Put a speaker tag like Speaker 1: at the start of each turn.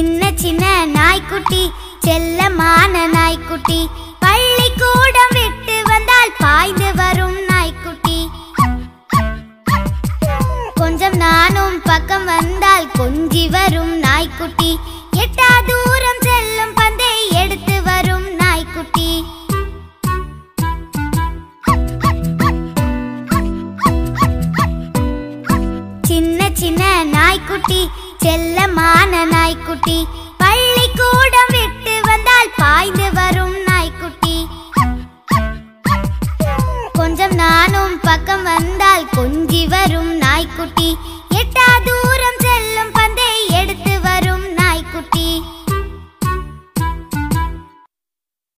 Speaker 1: சின்ன சின்ன நாய்க்குட்டி செல்லமான நாய்க்குட்டி பள்ளிக்கூடம் விட்டு வந்தால் பாய்ந்து வரும் நாய்க்குட்டி. கொஞ்சம் நானும் பக்கம் வந்தால் கொஞ்சி வரும் நாய்க்குட்டி. எட்டா தூரம் செல்லும் பந்தை எடுத்து வரும் நாய்க்குட்டி. சின்ன சின்ன நாய்க்குட்டி செல்லமான நாய் கொஞ்சம் நானும் பக்கம் வந்தால் கொஞ்சி